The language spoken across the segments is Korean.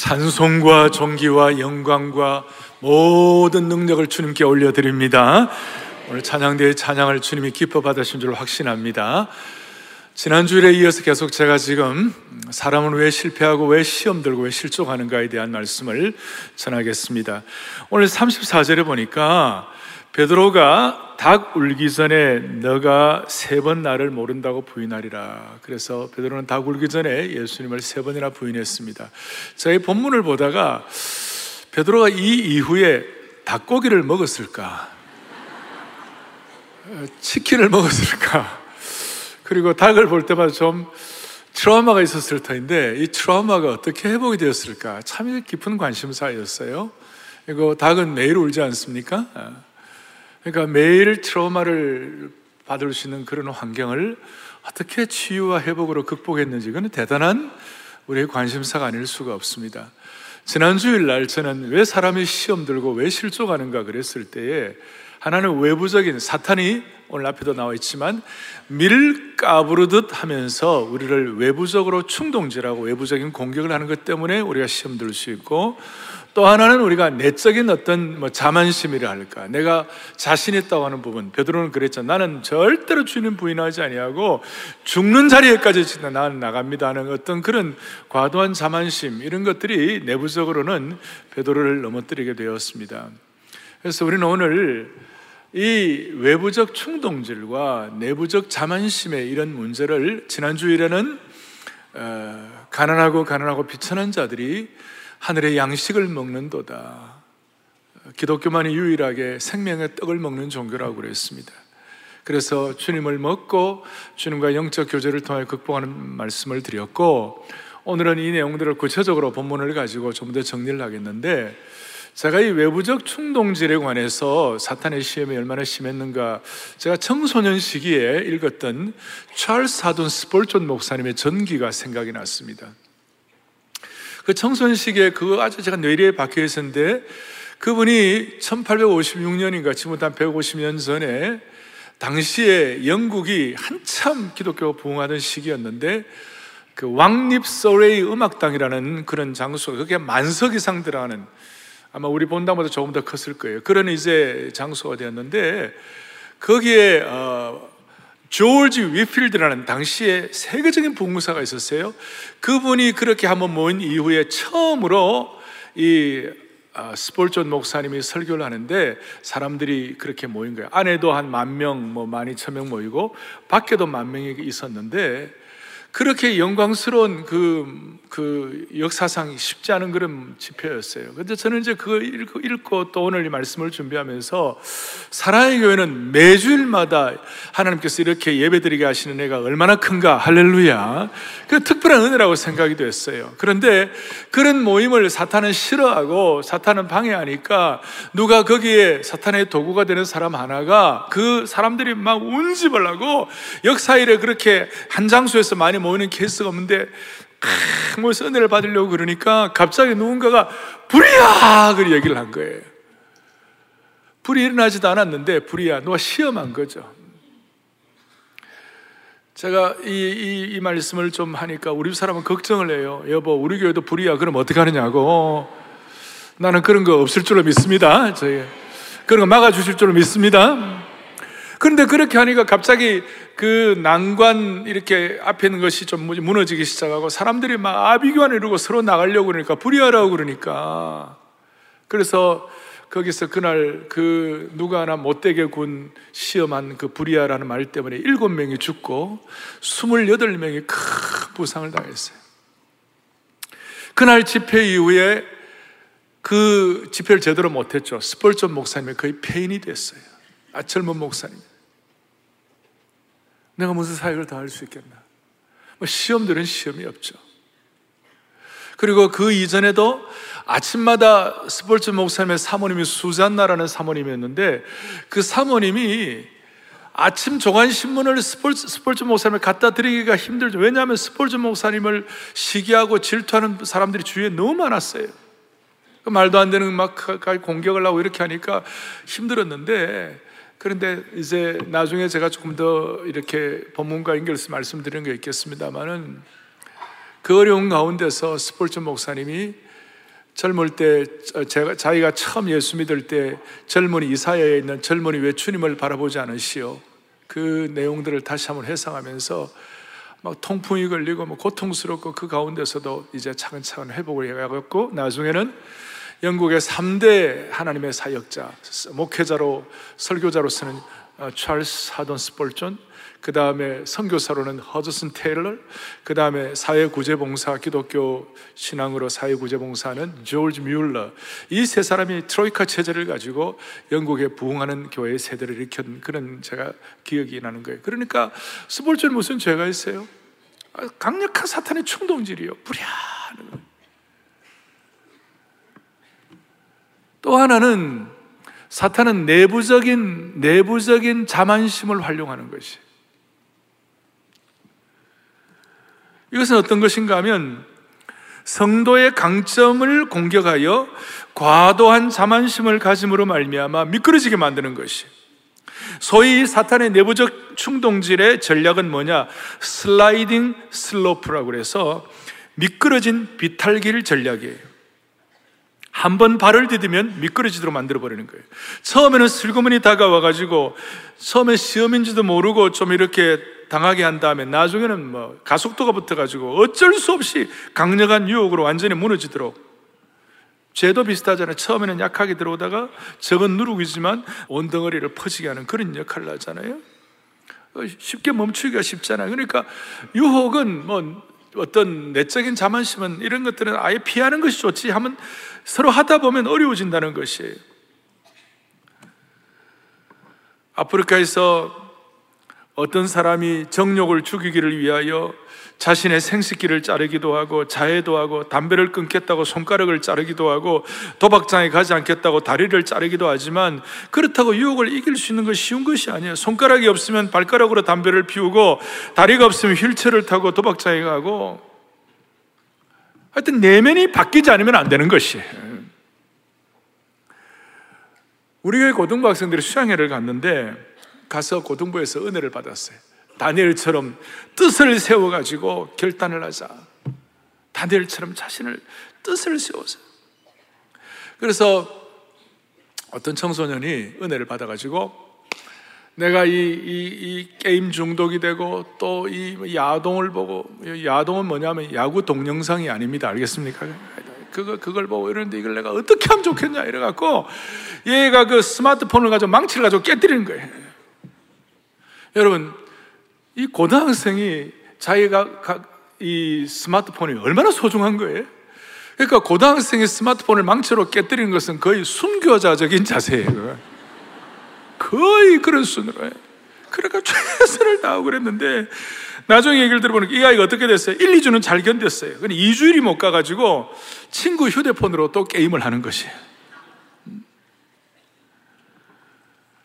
찬송과 존귀와 영광과 모든 능력을 주님께 올려드립니다. 오늘 찬양대의 찬양을 주님이 기뻐 받으신 줄 확신합니다. 지난주일에 이어서 계속 제가 지금 사람은 왜 실패하고 왜 시험 들고 왜 실족하는가에 대한 말씀을 전하겠습니다. 오늘 34절에 보니까 베드로가 닭 울기 전에 너가 세 번 나를 모른다고 부인하리라. 그래서 베드로는 닭 울기 전에 예수님을 세 번이나 부인했습니다. 저희 본문을 보다가 베드로가 이 이후에 닭고기를 먹었을까? 치킨을 먹었을까? 그리고 닭을 볼 때마다 좀 트라우마가 있었을 터인데 이 트라우마가 어떻게 회복이 되었을까? 참 깊은 관심사였어요. 이거 닭은 매일 울지 않습니까? 그러니까 매일 트라우마를 받을 수 있는 그런 환경을 어떻게 치유와 회복으로 극복했는지 그건 대단한 우리의 관심사가 아닐 수가 없습니다. 지난 주일 날 저는 왜 사람이 시험 들고 왜 실족하는가 그랬을 때에 하나는 외부적인 사탄이 오늘 앞에도 나와 있지만 밀 까부르듯 하면서 우리를 외부적으로 충동질하고 외부적인 공격을 하는 것 때문에 우리가 시험 들수 있고 또 하나는 우리가 내적인 어떤 뭐 자만심이라 할까. 내가 자신 있다고 하는 부분. 베드로는 그랬죠. 나는 절대로 주님 부인하지 아니하고 죽는 자리에까지 진짜 나는 나갑니다 하는 어떤 그런 과도한 자만심 이런 것들이 내부적으로는 베드로를 넘어뜨리게 되었습니다. 그래서 우리는 오늘 이 외부적 충동질과 내부적 자만심의 이런 문제를 지난 주일에는 어, 가난하고 가난하고 비천한 자들이 하늘의 양식을 먹는도다. 기독교만이 유일하게 생명의 떡을 먹는 종교라고 그랬습니다. 그래서 주님을 먹고 주님과 영적 교제를 통해 극복하는 말씀을 드렸고 오늘은 이 내용들을 구체적으로 본문을 가지고 좀 더 정리를 하겠는데 제가 이 외부적 충동질에 관해서 사탄의 시험이 얼마나 심했는가 제가 청소년 시기에 읽었던 찰스 하돈 스폴존 목사님의 전기가 생각이 났습니다. 그 청소년 시기에 그 아주 제가 뇌리에 박혀 있었는데 그분이 1856년인가 지금부터 한 150년 전에 당시에 영국이 한참 기독교 부흥하던 시기였는데 그 왕립 서레이 음악당이라는 그런 장소, 그게 만석 이상 들어가는 아마 우리 본당보다 조금 더 컸을 거예요. 그런 이제 장소가 되었는데 거기에 어, 조지 위필드라는 당시에 세계적인 부흥사가 있었어요. 그분이 그렇게 한번 모인 이후에 처음으로 이 아, 스폴존 목사님이 설교를 하는데 사람들이 그렇게 모인 거예요. 안에도 한 만 명, 뭐 만 이천 명 모이고 밖에도 만 명이 있었는데 그렇게 영광스러운 그, 그 역사상 쉽지 않은 그런 집회였어요. 근데 저는 이제 그거 읽고, 읽고 또 오늘 이 말씀을 준비하면서 사랑의 교회는 매주일마다 하나님께서 이렇게 예배드리게 하시는 애가 얼마나 큰가, 할렐루야. 그 특 별한 은혜라고 생각이 됐어요. 그런데 그런 모임을 사탄은 싫어하고 사탄은 방해하니까 누가 거기에 사탄의 도구가 되는 사람 하나가 그 사람들이 막 운집을 하고 역사 일에 그렇게 한 장소에서 많이 모이는 케이스가 없는데 뭐 은혜를 받으려고 그러니까 갑자기 누군가가 불이야! 그 얘기를 한 거예요. 불이 일어나지도 않았는데 불이야. 누가 시험한 거죠. 제가 이, 이, 이 말씀을 좀 하니까 우리 사람은 걱정을 해요. 여보, 우리 교회도 불이야. 그럼 어떻게 하느냐고. 나는 그런 거 없을 줄로 믿습니다. 저희 그런 거 막아주실 줄로 믿습니다. 그런데 그렇게 하니까 갑자기 그 난관 이렇게 앞에 있는 것이 좀 무너지기 시작하고 사람들이 막 아비규환을 이루고 서로 나가려고 그러니까 불이하라고 그러니까 그래서 거기서 그날 그 누가 하나 못되게 군 시험한 그 불이야라는 말 때문에 일곱 명이 죽고 스물여덟 명이 큰 부상을 당했어요. 그날 집회 이후에 그 집회를 제대로 못했죠. 스폴전 목사님이 거의 폐인이 됐어요. 아, 젊은 목사님. 내가 무슨 사역을 더할수 있겠나? 뭐 시험들은 시험이 없죠. 그리고 그 이전에도 아침마다 스폴츠 목사님의 사모님이 수잔나라는 사모님이었는데 그 사모님이 아침 조간 신문을 스폴츠, 목사님을 갖다 드리기가 힘들죠. 왜냐하면 스폴츠 목사님을 시기하고 질투하는 사람들이 주위에 너무 많았어요. 그 말도 안 되는 막 공격을 하고 이렇게 하니까 힘들었는데 그런데 이제 나중에 제가 조금 더 이렇게 법문과 연결해서 말씀드리는 게 있겠습니다만은 그 어려운 가운데서 스폴츠 목사님이 젊을 때 제가 자기가 처음 예수 믿을 때 젊은이 이사야에 있는 젊은이 왜 주님을 바라보지 않으시오? 그 내용들을 다시 한번 회상하면서 막 통풍이 걸리고 뭐 고통스럽고 그 가운데서도 이제 차근차근 회복을 해가고 나중에는 영국의 3대 하나님의 사역자, 목회자로 설교자로서는 어, 찰스 하던 스폴존, 그 다음에 선교사로는 허드슨 테일러, 그 다음에 사회구제봉사, 기독교 신앙으로 사회구제봉사는 조지 뮬러. 이 세 사람이 트로이카 체제를 가지고 영국에 부흥하는 교회의 세대를 일으킨 그런 제가 기억이 나는 거예요. 그러니까 스폴존 무슨 죄가 있어요? 아, 강력한 사탄의 충동질이요. 불야하는 또 하나는 사탄은 내부적인 내부적인 자만심을 활용하는 것이. 이것은 어떤 것인가 하면 성도의 강점을 공격하여 과도한 자만심을 가짐으로 말미암아 미끄러지게 만드는 것이. 소위 사탄의 내부적 충동질의 전략은 뭐냐? 슬라이딩 슬로프라고 그래서 미끄러진 비탈길 전략이에요. 한 번 발을 디디면 미끄러지도록 만들어버리는 거예요. 처음에는 슬그머니 다가와가지고, 처음에 시험인지도 모르고 좀 이렇게 당하게 한 다음에 나중에는 뭐 가속도가 붙어가지고 어쩔 수 없이 강력한 유혹으로 완전히 무너지도록. 죄도 비슷하잖아요. 처음에는 약하게 들어오다가 적은 누르고 있지만 온덩어리를 퍼지게 하는 그런 역할을 하잖아요. 어, 쉽게 멈추기가 쉽잖아요. 그러니까 유혹은 뭐 어떤 내적인 자만심은 이런 것들은 아예 피하는 것이 좋지 하면 서로 하다 보면 어려워진다는 것이에요. 아프리카에서 어떤 사람이 정욕을 죽이기를 위하여 자신의 생식기를 자르기도 하고 자해도 하고 담배를 끊겠다고 손가락을 자르기도 하고 도박장에 가지 않겠다고 다리를 자르기도 하지만 그렇다고 유혹을 이길 수 있는 것이 쉬운 것이 아니에요. 손가락이 없으면 발가락으로 담배를 피우고 다리가 없으면 휠체어를 타고 도박장에 가고 하여튼 내면이 바뀌지 않으면 안 되는 것이에요. 우리 교회 고등부 학생들이 수양회를 갔는데 가서 고등부에서 은혜를 받았어요. 다니엘처럼 뜻을 세워가지고 결단을 하자. 다니엘처럼 자신을 뜻을 세워서. 그래서 어떤 청소년이 은혜를 받아가지고 내가 이, 이, 이 게임 중독이 되고 또 이 야동을 보고 야동은 뭐냐면 야구 동영상이 아닙니다. 알겠습니까? 그거, 그걸 보고 이러는데 이걸 내가 어떻게 하면 좋겠냐 이래갖고 얘가 그 스마트폰을 가지고 망치를 가지고 깨뜨리는 거예요. 여러분, 이 고등학생이 자기가 이 스마트폰이 얼마나 소중한 거예요? 그러니까 고등학생이 스마트폰을 망치로 깨뜨리는 것은 거의 순교자적인 자세예요. 거의 그런 순으로 해. 그러니까 최선을 다하고 그랬는데 나중에 얘기를 들어보니까 이 아이가 어떻게 됐어요? 1, 2주는 잘 견뎠어요. 근데 2주일이 못 가가지고 친구 휴대폰으로 또 게임을 하는 것이에요.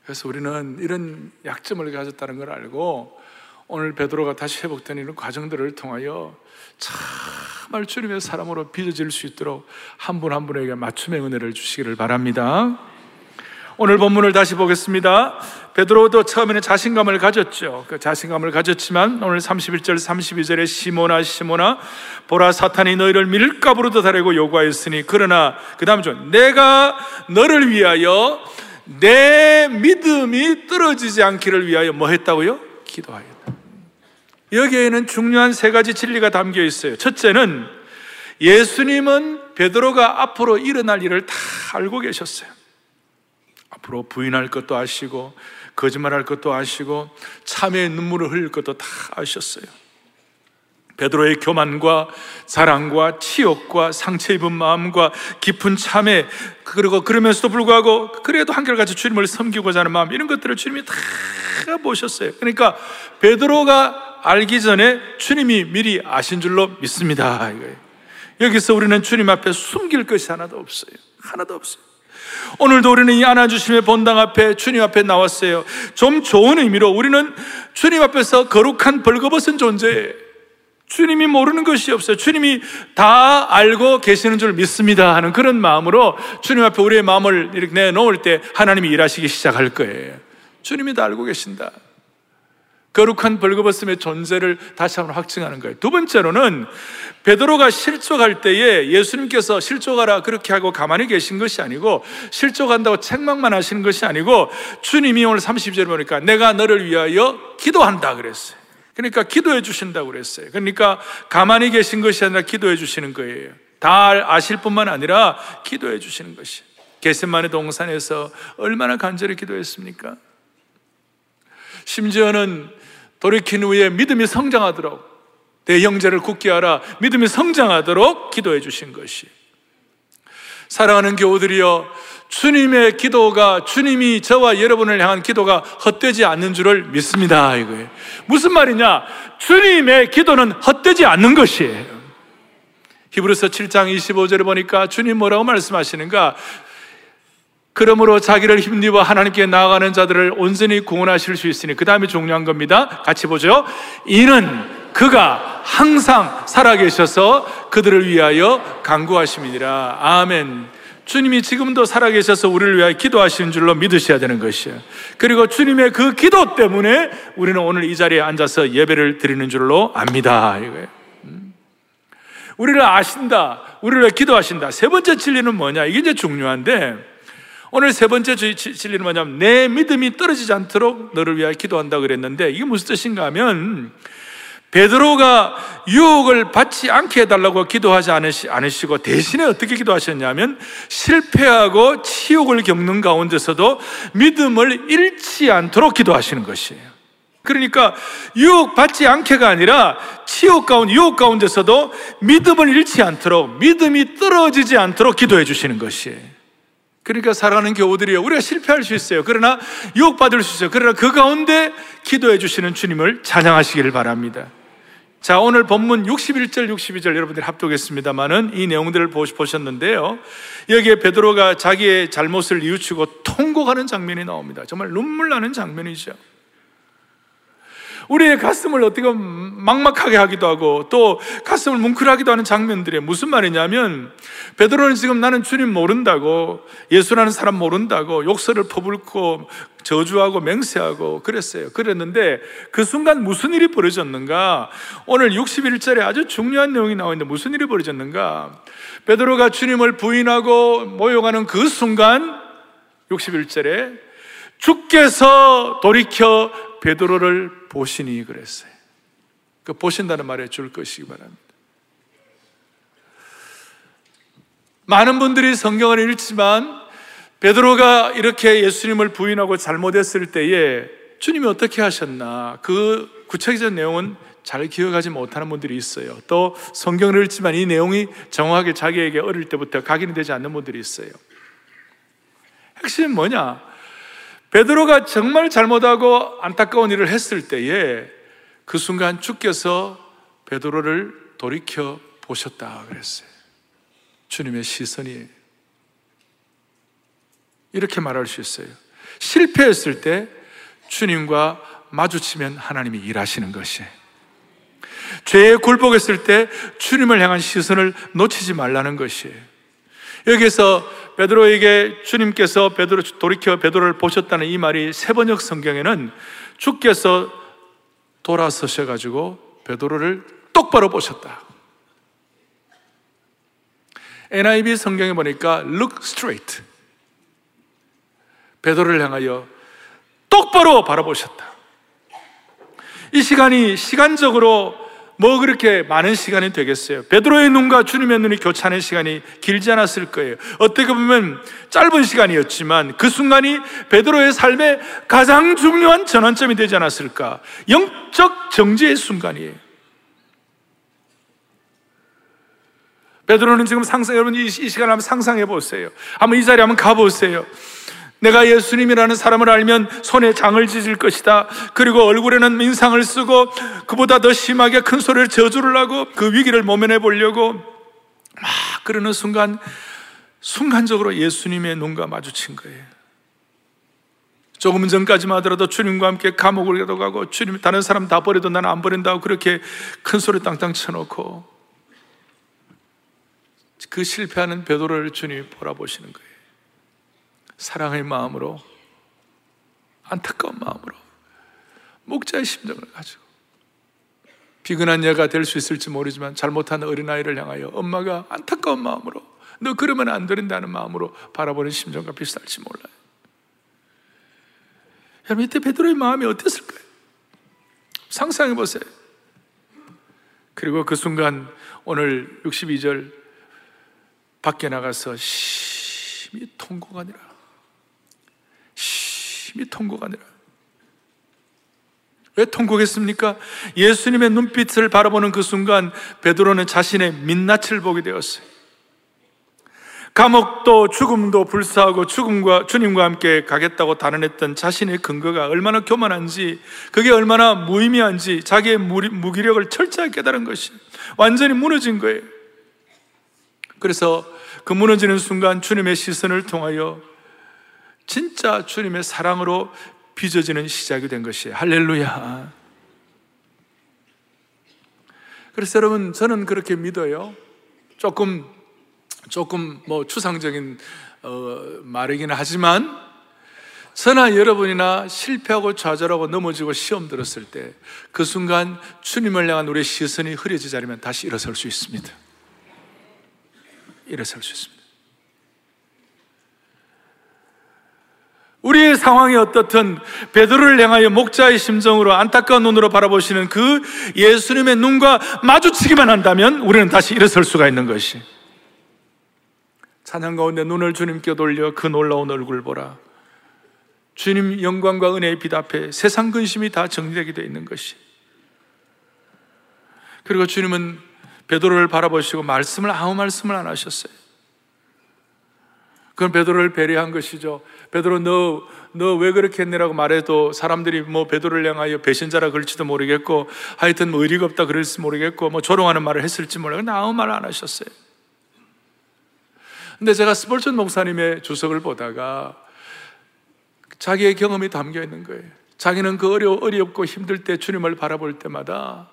그래서 우리는 이런 약점을 가졌다는 걸 알고 오늘 베드로가 다시 회복되는 이런 과정들을 통하여 참말 주님의 사람으로 빚어질 수 있도록 한 분한 한 분에게 맞춤의 은혜를 주시기를 바랍니다. 오늘 본문을 다시 보겠습니다. 베드로도 처음에는 자신감을 가졌죠. 그 자신감을 가졌지만 오늘 31절 32절에 시모나 시모나 보라 사탄이 너희를 밀가부르도 다리고 요구하였으니 그러나 그 다음 절 내가 너를 위하여 내 믿음이 떨어지지 않기를 위하여 뭐 했다고요? 기도하였다. 여기에는 중요한 세 가지 진리가 담겨 있어요. 첫째는 예수님은 베드로가 앞으로 일어날 일을 다 알고 계셨어요. 앞으로 부인할 것도 아시고 거짓말할 것도 아시고 참의 눈물을 흘릴 것도 다 아셨어요. 베드로의 교만과 자랑과 치욕과 상처 입은 마음과 깊은 참회 그리고 그러면서도 불구하고 그래도 한결같이 주님을 섬기고자 하는 마음 이런 것들을 주님이 다 보셨어요. 그러니까 베드로가 알기 전에 주님이 미리 아신 줄로 믿습니다. 이거예요. 여기서 우리는 주님 앞에 숨길 것이 하나도 없어요. 하나도 없어요. 오늘도 우리는 이 안아주심의 본당 앞에 주님 앞에 나왔어요. 좀 좋은 의미로 우리는 주님 앞에서 거룩한 벌거벗은 존재예요. 주님이 모르는 것이 없어요. 주님이 다 알고 계시는 줄 믿습니다. 하는 그런 마음으로 주님 앞에 우리의 마음을 이렇게 내놓을 때 하나님이 일하시기 시작할 거예요. 주님이 다 알고 계신다. 거룩한 벌거벗음의 존재를 다시 한번 확증하는 거예요. 두 번째로는 베드로가 실족할 때에 예수님께서 실족하라 그렇게 하고 가만히 계신 것이 아니고 실족한다고 책망만 하시는 것이 아니고 주님이 오늘 30절에 보니까 내가 너를 위하여 기도한다 그랬어요. 그러니까 기도해 주신다고 그랬어요. 그러니까 가만히 계신 것이 아니라 기도해 주시는 거예요. 다 아실 뿐만 아니라 기도해 주시는 것이. 게셋만의 동산에서 얼마나 간절히 기도했습니까? 심지어는 돌이킨 후에 믿음이 성장하도록 내 형제를 굳게 하라 믿음이 성장하도록 기도해 주신 것이 사랑하는 교우들이여 주님의 기도가 주님이 저와 여러분을 향한 기도가 헛되지 않는 줄을 믿습니다 이거예요. 무슨 말이냐? 주님의 기도는 헛되지 않는 것이에요. 히브리서 7장 25절에 보니까 주님 뭐라고 말씀하시는가? 그러므로 자기를 힘입어 하나님께 나아가는 자들을 온전히 구원하실 수 있으니 그 다음에 중요한 겁니다. 같이 보죠. 이는 그가 항상 살아계셔서 그들을 위하여 강구하심이니라. 아멘. 주님이 지금도 살아계셔서 우리를 위하여 기도하시는 줄로 믿으셔야 되는 것이에요. 그리고 주님의 그 기도 때문에 우리는 오늘 이 자리에 앉아서 예배를 드리는 줄로 압니다. 이거예요. 음. 우리를 아신다. 우리를 위해 기도하신다. 세 번째 진리는 뭐냐? 이게 이제 중요한데 오늘 세 번째 진리는 뭐냐면 내 믿음이 떨어지지 않도록 너를 위하여 기도한다 그랬는데 이게 무슨 뜻인가 하면 베드로가 유혹을 받지 않게 해달라고 기도하지 않으시고 대신에 어떻게 기도하셨냐면 실패하고 치욕을 겪는 가운데서도 믿음을 잃지 않도록 기도하시는 것이에요. 그러니까 유혹 받지 않게가 아니라 치욕 가운데 유혹 가운데서도 믿음을 잃지 않도록 믿음이 떨어지지 않도록 기도해 주시는 것이에요. 그러니까 사랑하는 교우들이요. 우리가 실패할 수 있어요. 그러나 유혹 받을 수 있어요. 그러나 그 가운데 기도해 주시는 주님을 찬양하시기를 바랍니다. 자, 오늘 본문 61절, 62절 여러분들이 합독했습니다만은 이 내용들을 보셨는데요. 여기에 베드로가 자기의 잘못을 뉘우치고 통곡하는 장면이 나옵니다. 정말 눈물 나는 장면이죠. 우리의 가슴을 어떻게 막막하게 하기도 하고 또 가슴을 뭉클하기도 하는 장면들이 무슨 말이냐면 베드로는 지금 나는 주님 모른다고 예수라는 사람 모른다고 욕설을 퍼붓고 저주하고 맹세하고 그랬어요. 그랬는데 그 순간 무슨 일이 벌어졌는가? 오늘 61절에 아주 중요한 내용이 나와 있는데 무슨 일이 벌어졌는가? 베드로가 주님을 부인하고 모욕하는 그 순간 61절에 주께서 돌이켜 베드로를 보시니 그랬어요. 그 보신다는 말에 줄 것이기 바랍니다. 많은 분들이 성경을 읽지만 베드로가 이렇게 예수님을 부인하고 잘못했을 때에 주님이 어떻게 하셨나 그 구체적인 내용은 잘 기억하지 못하는 분들이 있어요. 또 성경을 읽지만 이 내용이 정확하게 자기에게 어릴 때부터 각인이 되지 않는 분들이 있어요. 핵심은 뭐냐? 베드로가 정말 잘못하고 안타까운 일을 했을 때에 그 순간 주께서 베드로를 돌이켜 보셨다 그랬어요. 주님의 시선이 이렇게 말할 수 있어요. 실패했을 때 주님과 마주치면 하나님이 일하시는 것이 죄에 굴복했을 때 주님을 향한 시선을 놓치지 말라는 것이에요. 여기서 베드로에게 주님께서 베드로 돌이켜 베드로를 보셨다는 이 말이 세번역 성경에는 주께서 돌아서셔 가지고 베드로를 똑바로 보셨다. NIV 성경에 보니까 look straight. 베드로를 향하여 똑바로 바라보셨다. 이 시간이 시간적으로 뭐 그렇게 많은 시간이 되겠어요? 베드로의 눈과 주님의 눈이 교차하는 시간이 길지 않았을 거예요. 어떻게 보면 짧은 시간이었지만 그 순간이 베드로의 삶의 가장 중요한 전환점이 되지 않았을까? 영적 정지의 순간이에요. 베드로는 지금 상상, 여러분 이, 이 시간을 한번 상상해 보세요. 한번 이 자리에 한번 가보세요. 내가 예수님이라는 사람을 알면 손에 장을 찢을 것이다. 그리고 얼굴에는 민상을 쓰고 그보다 더 심하게 큰 소리를 저주를 하고 그 위기를 모면해 보려고 막 그러는 순간 순간적으로 예수님의 눈과 마주친 거예요. 조금 전까지만 하더라도 주님과 함께 감옥을 가고 주님 다른 사람 다 버려도 나는 안 버린다고 그렇게 큰 소리 땅땅 쳐놓고 그 실패하는 베드로를 주님이 보라보시는 거예요. 사랑의 마음으로 안타까운 마음으로 목자의 심정을 가지고 비근한 예가 될 수 있을지 모르지만 잘못한 어린아이를 향하여 엄마가 안타까운 마음으로 너 그러면 안 된다는 마음으로 바라보는 심정과 비슷할지 몰라요. 여러분 이때 베드로의 마음이 어땠을까요? 상상해 보세요. 그리고 그 순간 오늘 62절 밖에 나가서 심히 통곡하니라. 심히 통곡하니라. 왜 통곡했습니까? 예수님의 눈빛을 바라보는 그 순간 베드로는 자신의 민낯을 보게 되었어요. 감옥도 죽음도 불사하고 죽음과 주님과 함께 가겠다고 단언했던 자신의 근거가 얼마나 교만한지 그게 얼마나 무의미한지 자기의 무기력을 철저히 깨달은 것이 완전히 무너진 거예요. 그래서 그 무너지는 순간 주님의 시선을 통하여 진짜 주님의 사랑으로 빚어지는 시작이 된 것이에요. 할렐루야. 그래서 여러분, 저는 그렇게 믿어요. 조금 조금 뭐 추상적인 어, 말이기는 하지만 저나 여러분이나 실패하고 좌절하고 넘어지고 시험 들었을 때 그 순간 주님을 향한 우리의 시선이 흐려지지 않으면 다시 일어설 수 있습니다. 일어설 수 있습니다. 우리의 상황이 어떻든 베드로를 향하여 목자의 심정으로 안타까운 눈으로 바라보시는 그 예수님의 눈과 마주치기만 한다면 우리는 다시 일어설 수가 있는 것이 찬양 가운데 눈을 주님께 돌려 그 놀라운 얼굴 보라. 주님 영광과 은혜의 빛 앞에 세상 근심이 다 정리되게 되어 있는 것이. 그리고 주님은 베드로를 바라보시고 말씀을 아무 말씀을 안 하셨어요. 그건 베드로를 배려한 것이죠. 베드로 너 너 왜 그렇게 했느라고 말해도 사람들이 뭐 베드로를 향하여 배신자라 그럴지도 모르겠고 하여튼 뭐 의리가 없다 그럴지 모르겠고 뭐 조롱하는 말을 했을지 몰라. 근데 아무 말 안 하셨어요. 근데 제가 스폴전 목사님의 주석을 보다가 자기의 경험이 담겨 있는 거예요. 자기는 그 어려, 어렵고 힘들 때 주님을 바라볼 때마다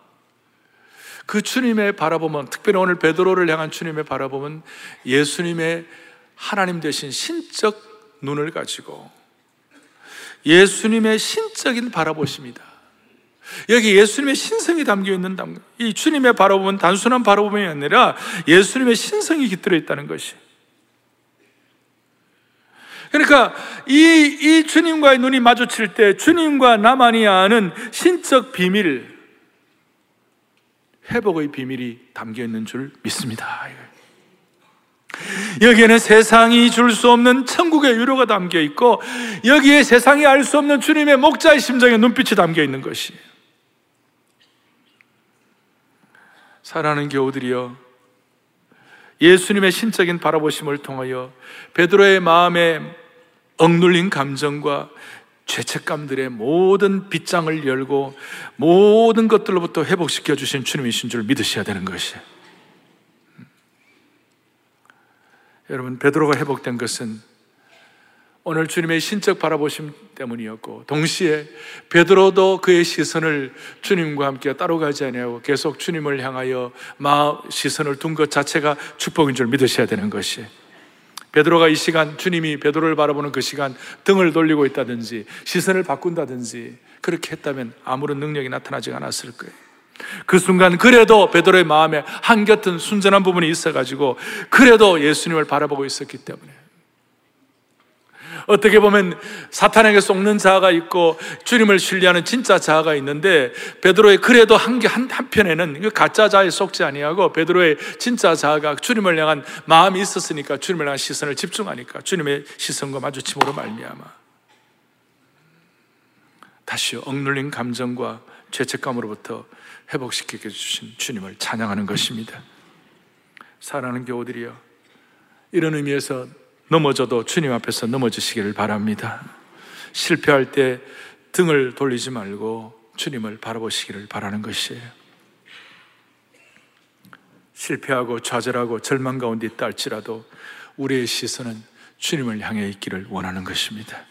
그 주님의 바라보면, 특별히 오늘 베드로를 향한 주님의 바라보면 예수님의 하나님 대신 신적 눈을 가지고 예수님의 신적인 바라보십니다. 여기 예수님의 신성이 담겨 있는 이 주님의 바라보면 단순한 바라봄이 아니라 예수님의 신성이 깃들어 있다는 것이. 그러니까 이, 이 주님과의 눈이 마주칠 때 주님과 나만이 아는 신적 비밀, 회복의 비밀이 담겨 있는 줄 믿습니다. 여기에는 세상이 줄 수 없는 천국의 위로가 담겨 있고 여기에 세상이 알 수 없는 주님의 목자의 심정의 눈빛이 담겨 있는 것이 사랑하는 교우들이여 예수님의 신적인 바라보심을 통하여 베드로의 마음에 억눌린 감정과 죄책감들의 모든 빗장을 열고 모든 것들로부터 회복시켜 주신 주님이신 줄 믿으셔야 되는 것이에요. 여러분, 베드로가 회복된 것은 오늘 주님의 신적 바라보심 때문이었고 동시에 베드로도 그의 시선을 주님과 함께 따로 가지 아니하고 계속 주님을 향하여 마 시선을 둔 것 자체가 축복인 줄 믿으셔야 되는 것이에요. 베드로가 이 시간 주님이 베드로를 바라보는 그 시간 등을 돌리고 있다든지 시선을 바꾼다든지 그렇게 했다면 아무런 능력이 나타나지 않았을 거예요. 그 순간 그래도 베드로의 마음에 한곁은 순전한 부분이 있어가지고 그래도 예수님을 바라보고 있었기 때문에. 어떻게 보면 사탄에게 속는 자아가 있고 주님을 신뢰하는 진짜 자아가 있는데 베드로의 그래도 한, 한, 한편에는 가짜 자아에 속지 아니하고 베드로의 진짜 자아가 주님을 향한 마음이 있었으니까 주님을 향한 시선을 집중하니까 주님의 시선과 마주침으로 말미암아 다시 억눌린 감정과 죄책감으로부터 회복시켜 주신 주님을 찬양하는 것입니다. 사랑하는 교우들이여 이런 의미에서 넘어져도 주님 앞에서 넘어지시기를 바랍니다. 실패할 때 등을 돌리지 말고 주님을 바라보시기를 바라는 것이에요. 실패하고 좌절하고 절망 가운데 있다 할지라도 우리의 시선은 주님을 향해 있기를 원하는 것입니다.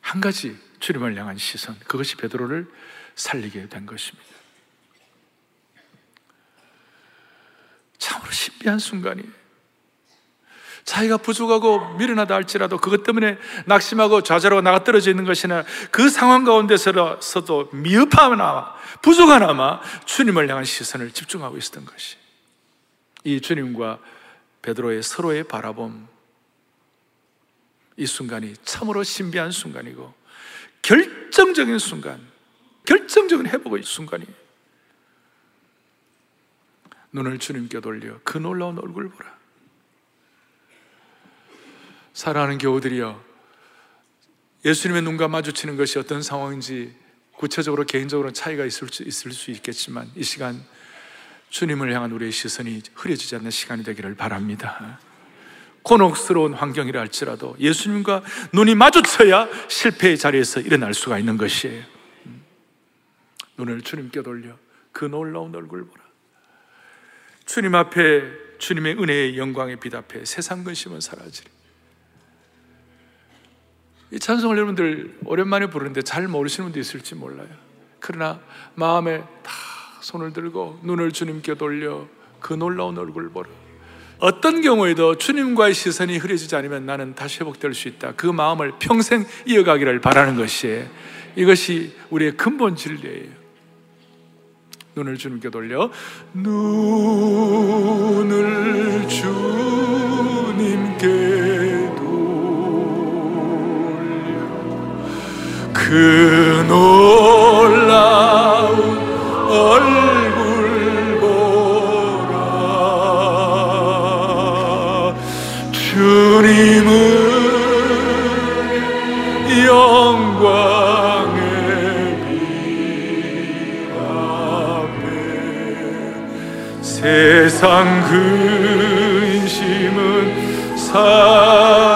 한 가지 주님을 향한 시선, 그것이 베드로를 살리게 된 것입니다. 참으로 신비한 순간이에요. 자기가 부족하고 미련하다 할지라도 그것 때문에 낙심하고 좌절하고 나가 떨어져 있는 것이나 그 상황 가운데서도 미흡하나 부족하나마 주님을 향한 시선을 집중하고 있었던 것이 이 주님과 베드로의 서로의 바라봄 이 순간이 참으로 신비한 순간이고 결정적인 순간 결정적인 회복의 순간이 눈을 주님께 돌려 그 놀라운 얼굴 보라 사랑하는 교우들이여 예수님의 눈과 마주치는 것이 어떤 상황인지 구체적으로 개인적으로 차이가 있을 수, 있을 수 있겠지만 이 시간 주님을 향한 우리의 시선이 흐려지지 않는 시간이 되기를 바랍니다. 곤혹스러운 환경이라 할지라도 예수님과 눈이 마주쳐야 실패의 자리에서 일어날 수가 있는 것이에요. 눈을 주님께 돌려 그 놀라운 얼굴 보라. 주님 앞에 주님의 은혜의 영광에 빛 앞에 세상 근심은 사라지리. 이 찬송을 여러분들 오랜만에 부르는데 잘 모르시는 분도 있을지 몰라요. 그러나 마음에 다 손을 들고 눈을 주님께 돌려 그 놀라운 얼굴 보라. 어떤 경우에도 주님과의 시선이 흐려지지 않으면 나는 다시 회복될 수 있다. 그 마음을 평생 이어가기를 바라는 것이 이것이 우리의 근본 진리예요. 눈을 주님께 돌려 눈을 주님께 그 놀라운 얼굴 세상 근심은 사라지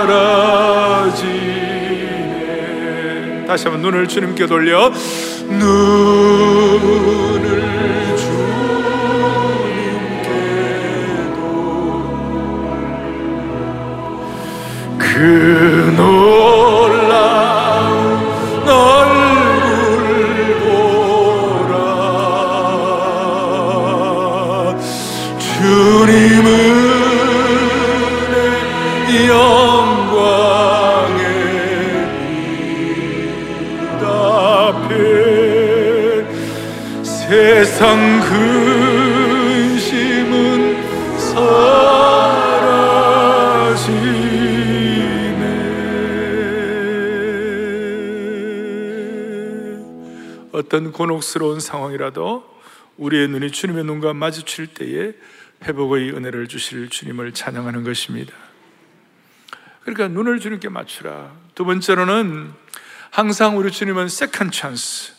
다시 한번 눈을 주님께 돌려. 눈을 주님께도. 그놀 주님은 영광의 빛 앞에 세상 근심은 사라지네. 어떤 곤혹스러운 상황이라도 우리의 눈이 주님의 눈과 마주칠 때에 회복의 은혜를 주실 주님을 찬양하는 것입니다. 그러니까 눈을 주님께 맞추라. 두 번째로는 항상 우리 주님은 second chance,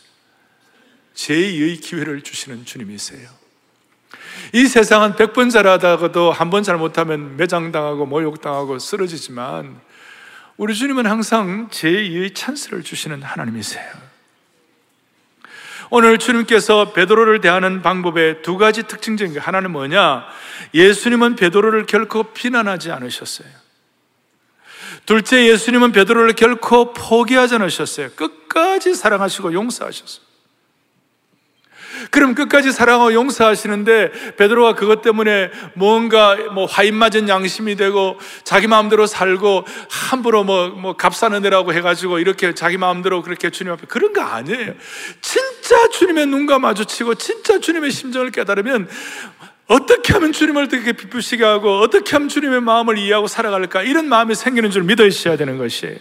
제2의 기회를 주시는 주님이세요. 이 세상은 100번 잘하다가도 한 번 잘못하면 매장당하고 모욕당하고 쓰러지지만 우리 주님은 항상 제2의 찬스를 주시는 하나님이세요. 오늘 주님께서 베드로를 대하는 방법의 두 가지 특징적인 게 하나는 뭐냐? 예수님은 베드로를 결코 비난하지 않으셨어요. 둘째, 예수님은 베드로를 결코 포기하지 않으셨어요. 끝까지 사랑하시고 용서하셨어요. 그럼 끝까지 사랑하고 용서하시는데 베드로가 그것 때문에 뭔가 뭐 화인 맞은 양심이 되고 자기 마음대로 살고 함부로 뭐, 뭐 값사는 데라고 해가지고 이렇게 자기 마음대로 그렇게 주님 앞에 그런 거 아니에요. 진짜 주님의 눈과 마주치고 진짜 주님의 심정을 깨달으면 어떻게 하면 주님을 되게 기쁘시게 하고 어떻게 하면 주님의 마음을 이해하고 살아갈까 이런 마음이 생기는 줄 믿으셔야 되는 것이에요.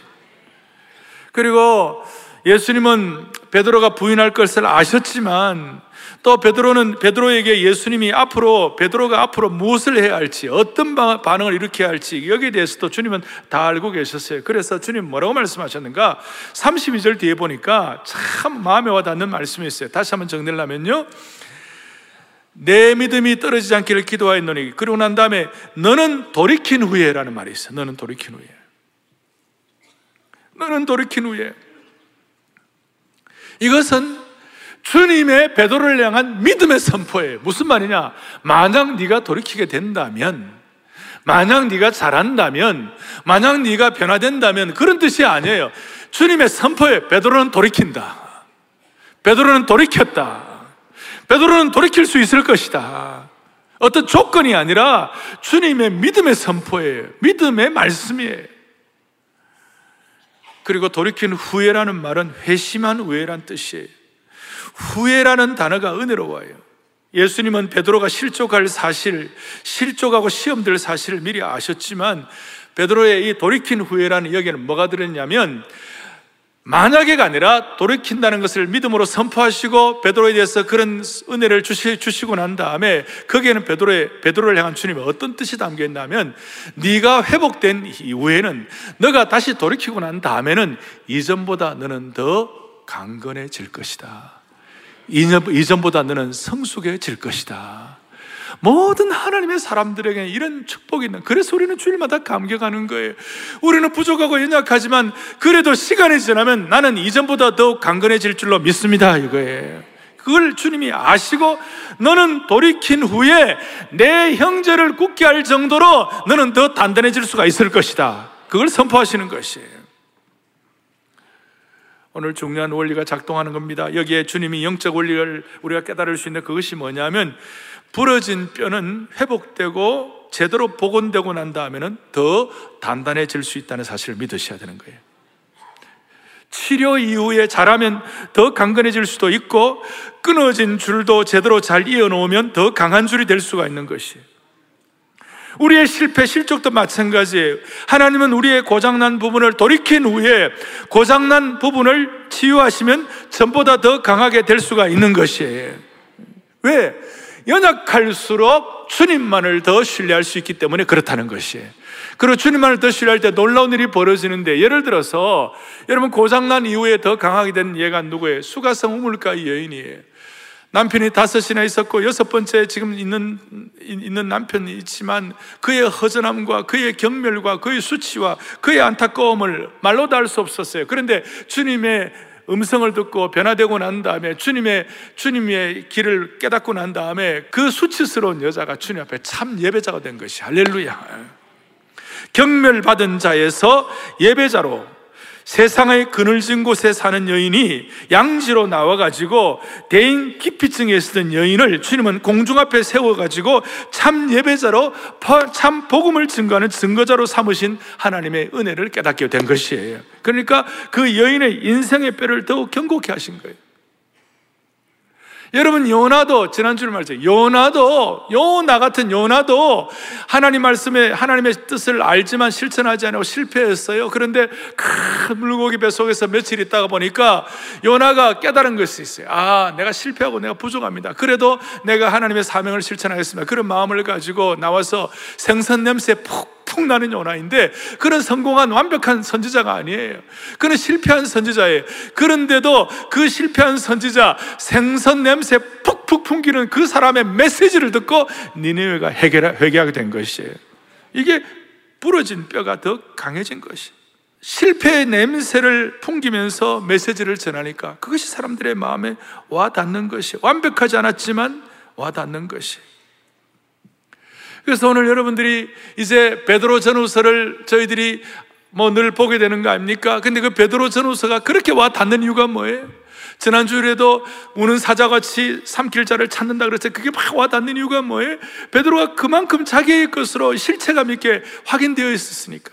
그리고 예수님은 베드로가 부인할 것을 아셨지만 또 베드로는 베드로에게 예수님이 앞으로 베드로가 앞으로 무엇을 해야 할지 어떤 반응을 일으켜야 할지 여기에 대해서도 주님은 다 알고 계셨어요. 그래서 주님 뭐라고 말씀하셨는가? 32절 뒤에 보니까 참 마음에 와 닿는 말씀이 있어요. 다시 한번 정리하면요. 내 믿음이 떨어지지 않기를 기도하였노니 그리고 난 다음에 너는 돌이킨 후에라는 말이 있어요. 너는 돌이킨 후에. 너는 돌이킨 후에. 이것은 주님의 베드로를 향한 믿음의 선포예요. 무슨 말이냐? 만약 네가 돌이키게 된다면, 만약 네가 잘한다면, 만약 네가 변화된다면 그런 뜻이 아니에요. 주님의 선포에 베드로는 돌이킨다. 베드로는 돌이켰다. 베드로는 돌이킬 수 있을 것이다. 어떤 조건이 아니라 주님의 믿음의 선포예요. 믿음의 말씀이에요. 그리고 돌이킨 후회라는 말은 회심한 후회란 뜻이에요. 후회라는 단어가 은혜로워요. 예수님은 베드로가 실족할 사실, 실족하고 시험될 사실을 미리 아셨지만 베드로의 이 돌이킨 후회라는 여기에는 뭐가 들었냐면 만약에가 아니라 돌이킨다는 것을 믿음으로 선포하시고 베드로에 대해서 그런 은혜를 주시, 주시고 난 다음에 거기에는 베드로의 베드로를 향한 주님의 어떤 뜻이 담겨 있냐면 네가 회복된 이후에는 너가 다시 돌이키고 난 다음에는 이전보다 너는 더 강건해질 것이다. 이전보다 너는 성숙해질 것이다. 모든 하나님의 사람들에게 이런 축복이 있는 그래서 우리는 주일마다 감격하는 거예요. 우리는 부족하고 연약하지만 그래도 시간이 지나면 나는 이전보다 더 강건해질 줄로 믿습니다 이거예요. 그걸 주님이 아시고 너는 돌이킨 후에 내 형제를 굳게 할 정도로 너는 더 단단해질 수가 있을 것이다. 그걸 선포하시는 것이에요 오늘 중요한 원리가 작동하는 겁니다. 여기에 주님이 영적 원리를 우리가 깨달을 수 있는 그것이 뭐냐면 부러진 뼈는 회복되고 제대로 복원되고 난 다음에는 더 단단해질 수 있다는 사실을 믿으셔야 되는 거예요. 치료 이후에 잘하면 더 강건해질 수도 있고 끊어진 줄도 제대로 잘 이어놓으면 더 강한 줄이 될 수가 있는 것이에요. 우리의 실패, 실족도 마찬가지예요. 하나님은 우리의 고장난 부분을 돌이킨 후에 고장난 부분을 치유하시면 전보다 더 강하게 될 수가 있는 것이에요. 왜? 연약할수록 주님만을 더 신뢰할 수 있기 때문에 그렇다는 것이에요. 그리고 주님만을 더 신뢰할 때 놀라운 일이 벌어지는데 예를 들어서 여러분 고장난 이후에 더 강하게 된 얘가 누구예요? 수가성 우물가 여인이에요. 남편이 다섯이나 있었고 여섯 번째 지금 있는 있는 남편이 있지만 그의 허전함과 그의 경멸과 그의 수치와 그의 안타까움을 말로 다 할 수 없었어요. 그런데 주님의 음성을 듣고 변화되고 난 다음에 주님의 주님의 길을 깨닫고 난 다음에 그 수치스러운 여자가 주님 앞에 참 예배자가 된 것이 할렐루야. 경멸받은 자에서 예배자로 세상의 그늘진 곳에 사는 여인이 양지로 나와가지고 대인 기피증에 있었던 여인을 주님은 공중 앞에 세워가지고 참 예배자로 참 복음을 증거하는 증거자로 삼으신 하나님의 은혜를 깨닫게 된 것이에요. 그러니까 그 여인의 인생의 뼈를 더욱 견고케 하신 거예요. 여러분 요나도 지난주에 말했죠. 요나도 요나 같은 요나도 하나님 말씀에 하나님의 뜻을 알지만 실천하지 않고 실패했어요. 그런데 큰 물고기 뱃속에서 며칠 있다가 보니까 요나가 깨달은 것이 있어요. 아, 내가 실패하고 내가 부족합니다. 그래도 내가 하나님의 사명을 실천하겠습니다. 그런 마음을 가지고 나와서 생선 냄새 푹 풍 나는 요나인데 그런 성공한 완벽한 선지자가 아니에요. 그는 실패한 선지자예요. 그런데도 그 실패한 선지자 생선 냄새 푹푹 풍기는 그 사람의 메시지를 듣고 니네웨가 회개하게 된 것이에요. 이게 부러진 뼈가 더 강해진 것이. 실패의 냄새를 풍기면서 메시지를 전하니까 그것이 사람들의 마음에 와 닿는 것이 완벽하지 않았지만 와 닿는 것이. 그래서 오늘 여러분들이 이제 베드로 전후서를 저희들이 뭐 늘 보게 되는 거 아닙니까? 근데 그 베드로 전후서가 그렇게 와 닿는 이유가 뭐예요? 지난주에도 우는 사자같이 삼킬 자를 찾는다 그랬어요. 그게 막 와 닿는 이유가 뭐예요? 베드로가 그만큼 자기의 것으로 실체감 있게 확인되어 있었으니까.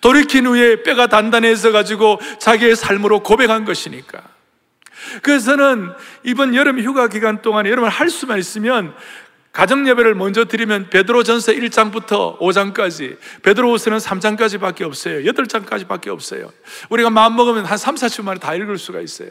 돌이킨 후에 뼈가 단단해져 가지고 자기의 삶으로 고백한 것이니까. 그래서는 이번 여름 휴가 기간 동안에 여러분 할 수만 있으면 가정 예배를 먼저 드리면 베드로전서 1장부터 5장까지 베드로후서는 3장까지 밖에 없어요. 8장까지 밖에 없어요. 우리가 마음 먹으면 한 3, 4주 만에 다 읽을 수가 있어요.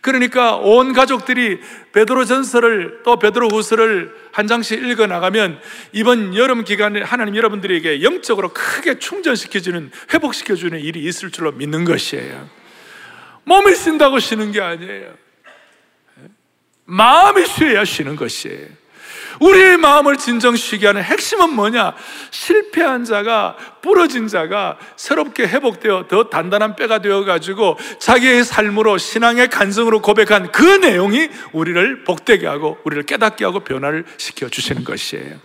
그러니까 온 가족들이 베드로전서를 또 베드로후서를 한 장씩 읽어 나가면 이번 여름 기간에 하나님 여러분들에게 영적으로 크게 충전시켜 주는 회복시켜 주는 일이 있을 줄로 믿는 것이에요. 몸이 쉰다고 쉬는 게 아니에요. 마음이 쉬어야 쉬는 것이에요. 우리의 마음을 진정시키게 하는 핵심은 뭐냐? 실패한 자가, 부러진 자가 새롭게 회복되어 더 단단한 뼈가 되어 가지고 자기의 삶으로 신앙의 간증으로 고백한 그 내용이 우리를 복되게 하고 우리를 깨닫게 하고 변화를 시켜 주시는 것이에요.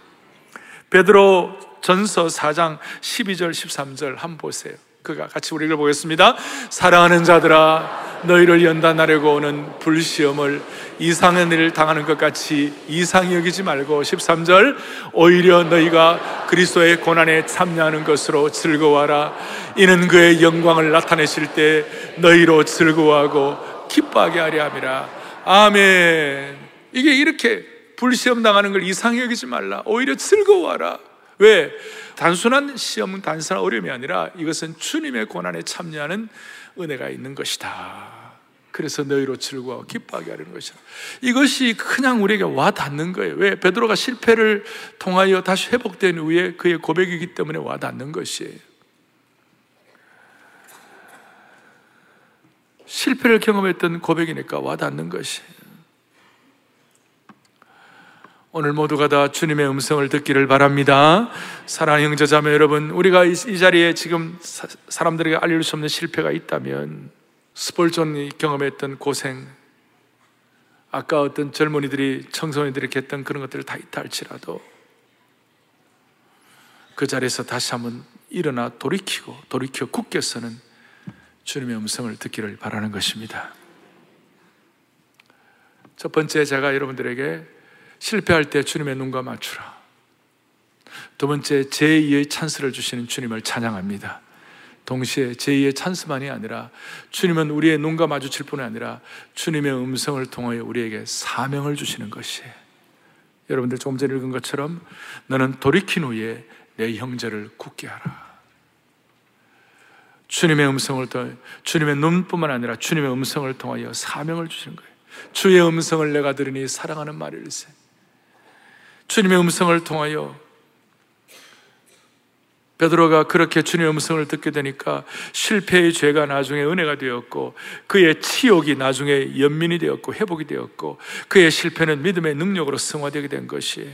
베드로 전서 4장 12절 13절 한번 보세요. 그가 같이 우리 읽어보겠습니다. 사랑하는 자들아 너희를 연단하려고 오는 불시험을 이상한 일을 당하는 것 같이 이상히 여기지 말고 13절 오히려 너희가 그리스도의 고난에 참여하는 것으로 즐거워하라. 이는 그의 영광을 나타내실 때 너희로 즐거워하고 기뻐하게 하려 함이라. 아멘. 이게 이렇게 불시험 당하는 걸 이상히 여기지 말라. 오히려 즐거워하라 왜? 단순한 시험은 단순한 어려움이 아니라 이것은 주님의 고난에 참여하는 은혜가 있는 것이다. 그래서 너희로 즐거워 기뻐하게 하려는 것이다. 이것이 그냥 우리에게 와 닿는 거예요. 왜? 베드로가 실패를 통하여 다시 회복된 후에 그의 고백이기 때문에 와 닿는 것이에요. 실패를 경험했던 고백이니까 와 닿는 것이에요. 오늘 모두가 다 주님의 음성을 듣기를 바랍니다. 사랑하는 형제 자매 여러분, 우리가 이, 이 자리에 지금 사, 사람들에게 알릴 수 없는 실패가 있다면 스폴존이 경험했던 고생, 아까 어떤 젊은이들이 청소년들이 했던 그런 것들을 다 있다 할지라도 그 자리에서 다시 한번 일어나 돌이키고 돌이켜 굳게 서는 주님의 음성을 듣기를 바라는 것입니다. 첫 번째 제가 여러분들에게 실패할 때 주님의 눈과 맞추라. 두 번째 제2의 찬스를 주시는 주님을 찬양합니다. 동시에 제2의 찬스만이 아니라 주님은 우리의 눈과 마주칠 뿐 아니라 주님의 음성을 통하여 우리에게 사명을 주시는 것이에요. 여러분들 조금 전에 읽은 것처럼 너는 돌이킨 후에 내 형제를 굳게 하라. 주님의 음성을 통해 주님의 눈뿐만 아니라 주님의 음성을 통하여 사명을 주시는 거예요. 주의 음성을 내가 들으니 사랑하는 말일세. 주님의 음성을 통하여 베드로가 그렇게 주님의 음성을 듣게 되니까 실패의 죄가 나중에 은혜가 되었고 그의 치욕이 나중에 연민이 되었고 회복이 되었고 그의 실패는 믿음의 능력으로 승화되게 된 것이에요.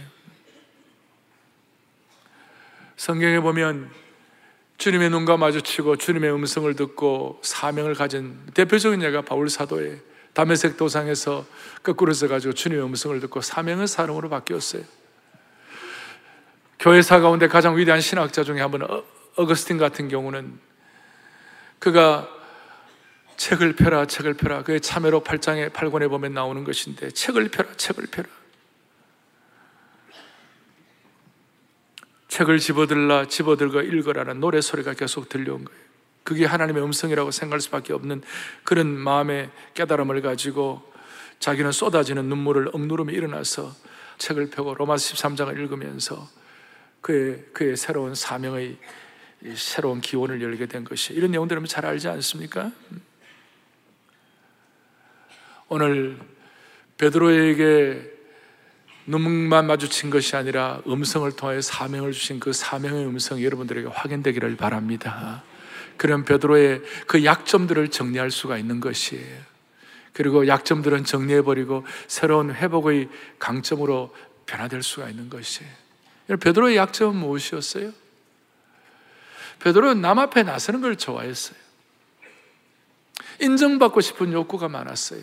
성경에 보면 주님의 눈과 마주치고 주님의 음성을 듣고 사명을 가진 대표적인 예가 바울 사도예요. 담에색 도상에서 거꾸로 서가지고 주님의 음성을 듣고 사명의 사람으로 바뀌었어요. 교회사 가운데 가장 위대한 신학자 중에 한 분은 어, 어거스틴 같은 경우는 그가 책을 펴라, 책을 펴라. 그의 참여로 8장에 8권에 보면 나오는 것인데 책을 펴라, 책을 펴라. 책을 집어들라, 집어들고 읽어라는 노래 소리가 계속 들려온 거예요. 그게 하나님의 음성이라고 생각할 수밖에 없는 그런 마음의 깨달음을 가지고 자기는 쏟아지는 눈물을 억누르며 일어나서 책을 펴고 로마서 13장을 읽으면서 그의, 그의 새로운 사명의 새로운 기원을 열게 된 것이 이런 내용들은 잘 알지 않습니까? 오늘 베드로에게 눈만 마주친 것이 아니라 음성을 통하여 사명을 주신 그 사명의 음성이 여러분들에게 확인되기를 바랍니다. 그런 베드로의 그 약점들을 정리할 수가 있는 것이에요. 그리고 약점들은 정리해버리고 새로운 회복의 강점으로 변화될 수가 있는 것이에요. 베드로의 약점은 무엇이었어요? 베드로는 남 앞에 나서는 걸 좋아했어요. 인정받고 싶은 욕구가 많았어요.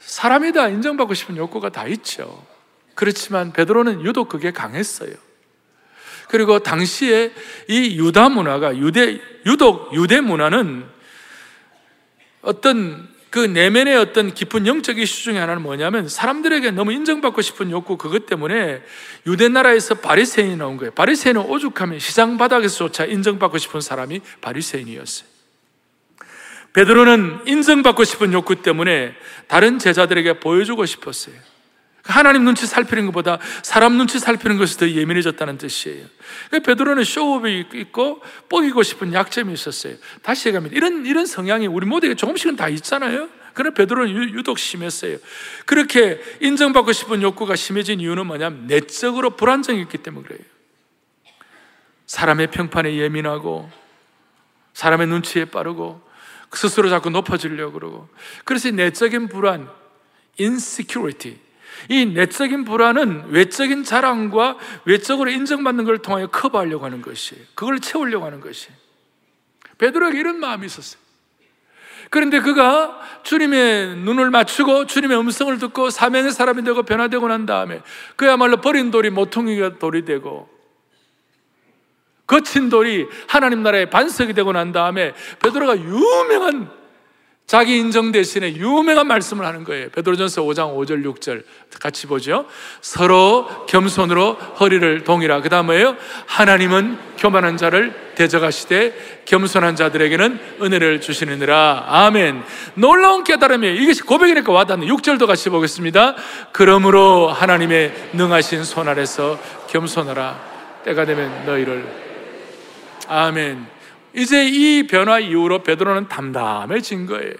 사람이 다 인정받고 싶은 욕구가 다 있죠. 그렇지만 베드로는 유독 그게 강했어요. 그리고 당시에 이 유다 문화가 유대 유독 유대 문화는 어떤 그 내면의 어떤 깊은 영적 이슈 중에 하나는 뭐냐면 사람들에게 너무 인정받고 싶은 욕구 그것 때문에 유대 나라에서 바리새인이 나온 거예요. 바리새인은 오죽하면 시장 바닥에서조차 인정받고 싶은 사람이 바리새인이었어요. 베드로는 인정받고 싶은 욕구 때문에 다른 제자들에게 보여주고 싶었어요. 하나님 눈치 살피는 것보다 사람 눈치 살피는 것이 더 예민해졌다는 뜻이에요. 베드로는 쇼업이 있고 뽀기고 싶은 약점이 있었어요. 다시 얘기하면 이런 이런 성향이 우리 모두에게 조금씩은 다 있잖아요. 그러나 베드로는 유독 심했어요. 그렇게 인정받고 싶은 욕구가 심해진 이유는 뭐냐면 내적으로 불안정이 있기 때문에 그래요. 사람의 평판에 예민하고 사람의 눈치에 빠르고 스스로 자꾸 높아지려고 그러고 그래서 내적인 불안, insecurity 이 내적인 불안은 외적인 자랑과 외적으로 인정받는 걸 통하여 커버하려고 하는 것이에요. 그걸 채우려고 하는 것이에요. 베드로에게 이런 마음이 있었어요. 그런데 그가 주님의 눈을 맞추고 주님의 음성을 듣고 사명의 사람이 되고 변화되고 난 다음에 그야말로 버린 돌이 모퉁이가 돌이 되고 거친 돌이 하나님 나라의 반석이 되고 난 다음에 베드로가 유명한 자기 인정 대신에 유명한 말씀을 하는 거예요. 베드로전서 5장 5절 6절 같이 보죠. 서로 겸손으로 허리를 동이라. 그 다음에요. 하나님은 교만한 자를 대적하시되 겸손한 자들에게는 은혜를 주시느니라. 아멘. 놀라운 깨달음이에요. 이것이 고백이니까 와닿는 6절도 같이 보겠습니다. 그러므로 하나님의 능하신 손 아래서 겸손하라. 때가 되면 너희를 아멘. 이제 이 변화 이후로 베드로는 담담해진 거예요.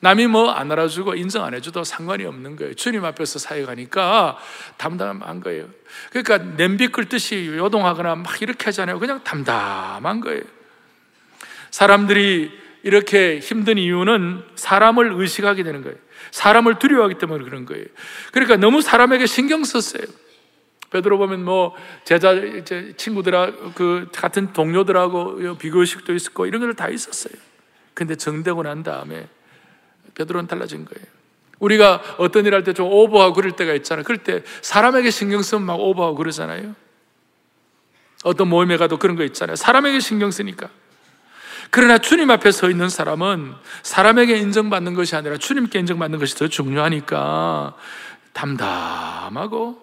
남이 뭐 안 알아주고 인정 안 해줘도 상관이 없는 거예요. 주님 앞에서 사역하니까 담담한 거예요. 그러니까 냄비 끓듯이 요동하거나 막 이렇게 하잖아요. 그냥 담담한 거예요. 사람들이 이렇게 힘든 이유는 사람을 의식하게 되는 거예요. 사람을 두려워하기 때문에 그런 거예요. 그러니까 너무 사람에게 신경 썼어요. 베드로 보면 뭐 제자 친구들하고 그 같은 동료들하고 비교식도 있었고 이런 걸다 있었어요. 근데 정되고 난 다음에 베드로는 달라진 거예요. 우리가 어떤 일 할 때 좀 오버하고 그럴 때가 있잖아요. 그럴 때 사람에게 신경 쓰면 막 오버하고 그러잖아요. 어떤 모임에 가도 그런 거 있잖아요. 사람에게 신경 쓰니까. 그러나 주님 앞에 서 있는 사람은 사람에게 인정받는 것이 아니라 주님께 인정받는 것이 더 중요하니까 담담하고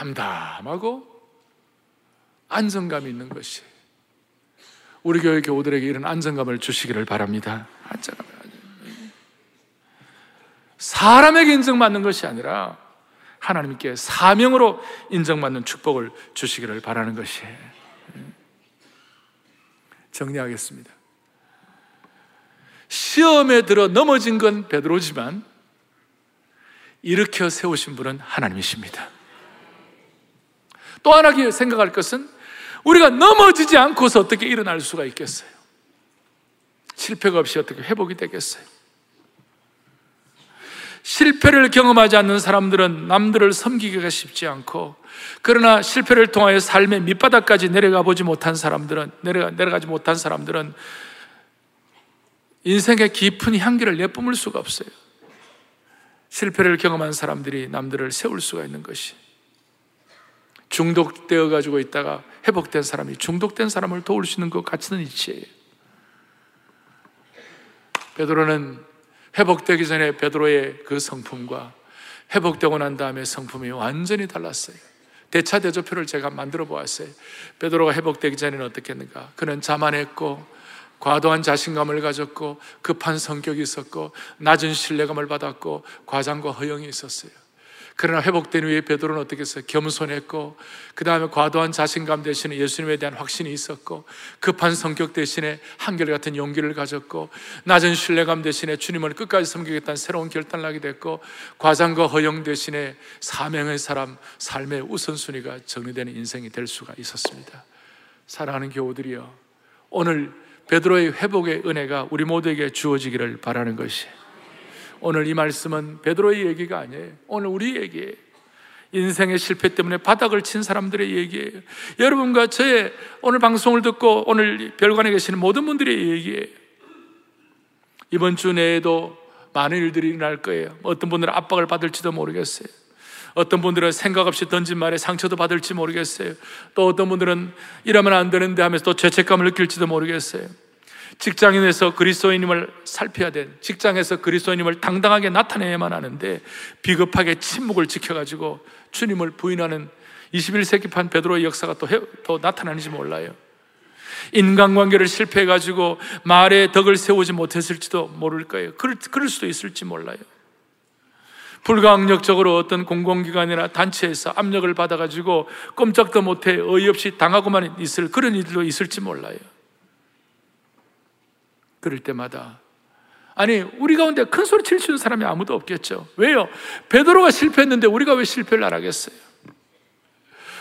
담담하고 안정감 있는 것이 우리 교회 교우들에게 이런 안정감을 주시기를 바랍니다. 안정감. 사람에게 인정받는 것이 아니라 하나님께 사명으로 인정받는 축복을 주시기를 바라는 것이에요. 정리하겠습니다. 시험에 들어 넘어진 건 베드로지만 일으켜 세우신 분은 하나님이십니다. 또 하나 생각할 것은 우리가 넘어지지 않고서 어떻게 일어날 수가 있겠어요? 실패가 없이 어떻게 회복이 되겠어요? 실패를 경험하지 않는 사람들은 남들을 섬기기가 쉽지 않고 그러나 실패를 통하여 삶의 밑바닥까지 내려가 보지 못한 사람들은 내려가, 내려가지 못한 사람들은 인생의 깊은 향기를 내뿜을 수가 없어요. 실패를 경험한 사람들이 남들을 세울 수가 있는 것이 중독되어 가지고 있다가 회복된 사람이 중독된 사람을 도울 수 있는 것 같은 이치예요. 베드로는 회복되기 전에 베드로의 그 성품과 회복되고 난 다음에 성품이 완전히 달랐어요. 대차 대조표를 제가 만들어 보았어요. 베드로가 회복되기 전에는 어떻게 했는가? 그는 자만했고 과도한 자신감을 가졌고 급한 성격이 있었고 낮은 신뢰감을 받았고 과장과 허영이 있었어요. 그러나 회복된 후에 베드로는 어떻게 했어요? 겸손했고 그 다음에 과도한 자신감 대신에 예수님에 대한 확신이 있었고 급한 성격 대신에 한결같은 용기를 가졌고 낮은 신뢰감 대신에 주님을 끝까지 섬기겠다는 새로운 결단을 하게 됐고 과장과 허영 대신에 사명의 사람 삶의 우선순위가 정리되는 인생이 될 수가 있었습니다. 사랑하는 교우들이여 오늘 베드로의 회복의 은혜가 우리 모두에게 주어지기를 바라는 것이 오늘 이 말씀은 베드로의 얘기가 아니에요. 오늘 우리 얘기예요. 인생의 실패 때문에 바닥을 친 사람들의 얘기예요. 여러분과 저의 오늘 방송을 듣고 오늘 별관에 계시는 모든 분들의 얘기예요. 이번 주 내에도 많은 일들이 일어날 거예요. 어떤 분들은 압박을 받을지도 모르겠어요. 어떤 분들은 생각 없이 던진 말에 상처도 받을지 모르겠어요. 또 어떤 분들은 이러면 안 되는데 하면서 또 죄책감을 느낄지도 모르겠어요. 직장인에서 그리스도인임을 살펴야 돼. 직장에서 그리스도인임을 당당하게 나타내야만 하는데 비겁하게 침묵을 지켜가지고 주님을 부인하는 21세기판 베드로의 역사가 또, 해, 또 나타나는지 몰라요. 인간관계를 실패해가지고 말에 덕을 세우지 못했을지도 모를 거예요. 그럴, 그럴 수도 있을지 몰라요. 불가항력적으로 어떤 공공기관이나 단체에서 압력을 받아가지고 꼼짝도 못해 어이없이 당하고만 있을 그런 일도 있을지 몰라요. 그럴 때마다 아니 우리 가운데 큰 소리 칠 수 있는 사람이 아무도 없겠죠. 왜요? 베드로가 실패했는데 우리가 왜 실패를 안 하겠어요?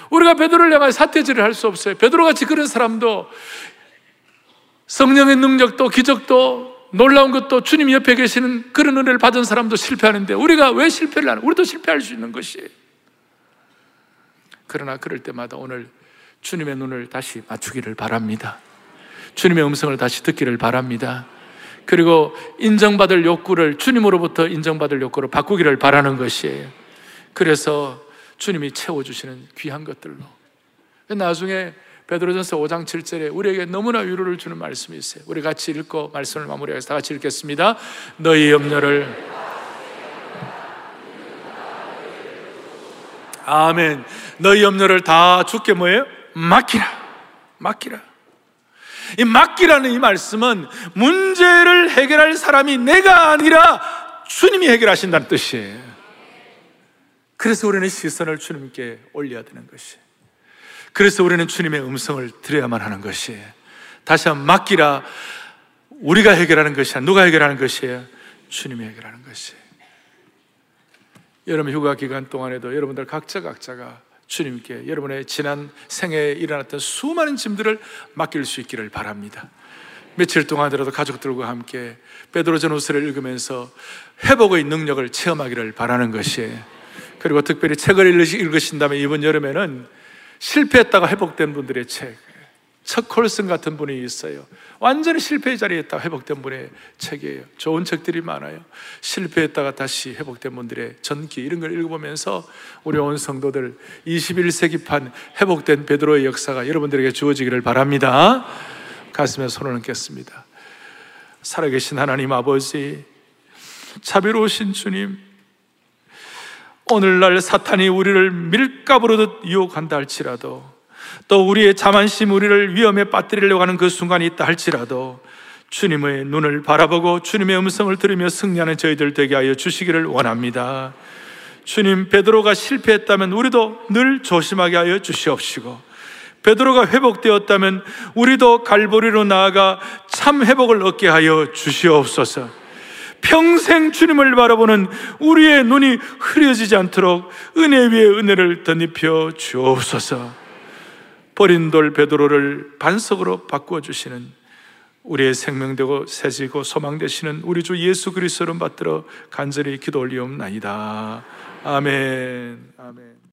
우리가 베드로를 향해 사태질을 할 수 없어요. 베드로 같이 그런 사람도 성령의 능력도 기적도 놀라운 것도 주님 옆에 계시는 그런 은혜를 받은 사람도 실패하는데 우리가 왜 실패를 하는? 우리도 실패할 수 있는 것이에요. 그러나 그럴 때마다 오늘 주님의 눈을 다시 맞추기를 바랍니다. 주님의 음성을 다시 듣기를 바랍니다. 그리고 인정받을 욕구를 주님으로부터 인정받을 욕구를 바꾸기를 바라는 것이에요. 그래서 주님이 채워주시는 귀한 것들로. 나중에 베드로전서 5장 7절에 우리에게 너무나 위로를 주는 말씀이 있어요. 우리 같이 읽고 말씀을 마무리해서 다 같이 읽겠습니다. 너희 염려를 아멘. 너희 염려를 다 주께 뭐예요? 맡기라. 맡기라. 이 맡기라는 이 말씀은 문제를 해결할 사람이 내가 아니라 주님이 해결하신다는 뜻이에요. 그래서 우리는 시선을 주님께 올려야 되는 것이. 그래서 우리는 주님의 음성을 들어야만 하는 것이에요. 다시 한번 맡기라. 우리가 해결하는 것이야. 누가 해결하는 것이에요? 주님이 해결하는 것이에요. 여러분 휴가 기간 동안에도 여러분들 각자 각자가 주님께 여러분의 지난 생애에 일어났던 수많은 짐들을 맡길 수 있기를 바랍니다. 며칠 동안이라도 가족들과 함께 베드로 전후서를 읽으면서 회복의 능력을 체험하기를 바라는 것이에요. 그리고 특별히 책을 읽으신다면 이번 여름에는 실패했다가 회복된 분들의 책, 척 콜슨 같은 분이 있어요. 완전히 실패의 자리에 있다가 회복된 분의 책이에요. 좋은 책들이 많아요. 실패했다가 다시 회복된 분들의 전기 이런 걸 읽어보면서 우리 온 성도들 21세기판 회복된 베드로의 역사가 여러분들에게 주어지기를 바랍니다. 가슴에 손을 얹겠습니다. 살아계신 하나님 아버지, 자비로우신 주님, 오늘날 사탄이 우리를 밀가부르듯 유혹한다 할지라도 또 우리의 자만심 우리를 위험에 빠뜨리려고 하는 그 순간이 있다 할지라도 주님의 눈을 바라보고 주님의 음성을 들으며 승리하는 저희들 되게 하여 주시기를 원합니다. 주님, 베드로가 실패했다면 우리도 늘 조심하게 하여 주시옵시고, 베드로가 회복되었다면 우리도 갈보리로 나아가 참 회복을 얻게 하여 주시옵소서. 평생 주님을 바라보는 우리의 눈이 흐려지지 않도록 은혜 위에 은혜를 덧입혀 주옵소서. 버린 돌 베드로를 반석으로 바꾸어 주시는 우리의 생명되고 새지고 소망되시는 우리 주 예수 그리스도를 받들어 간절히 기도 올리옵나이다. 아멘. 아멘.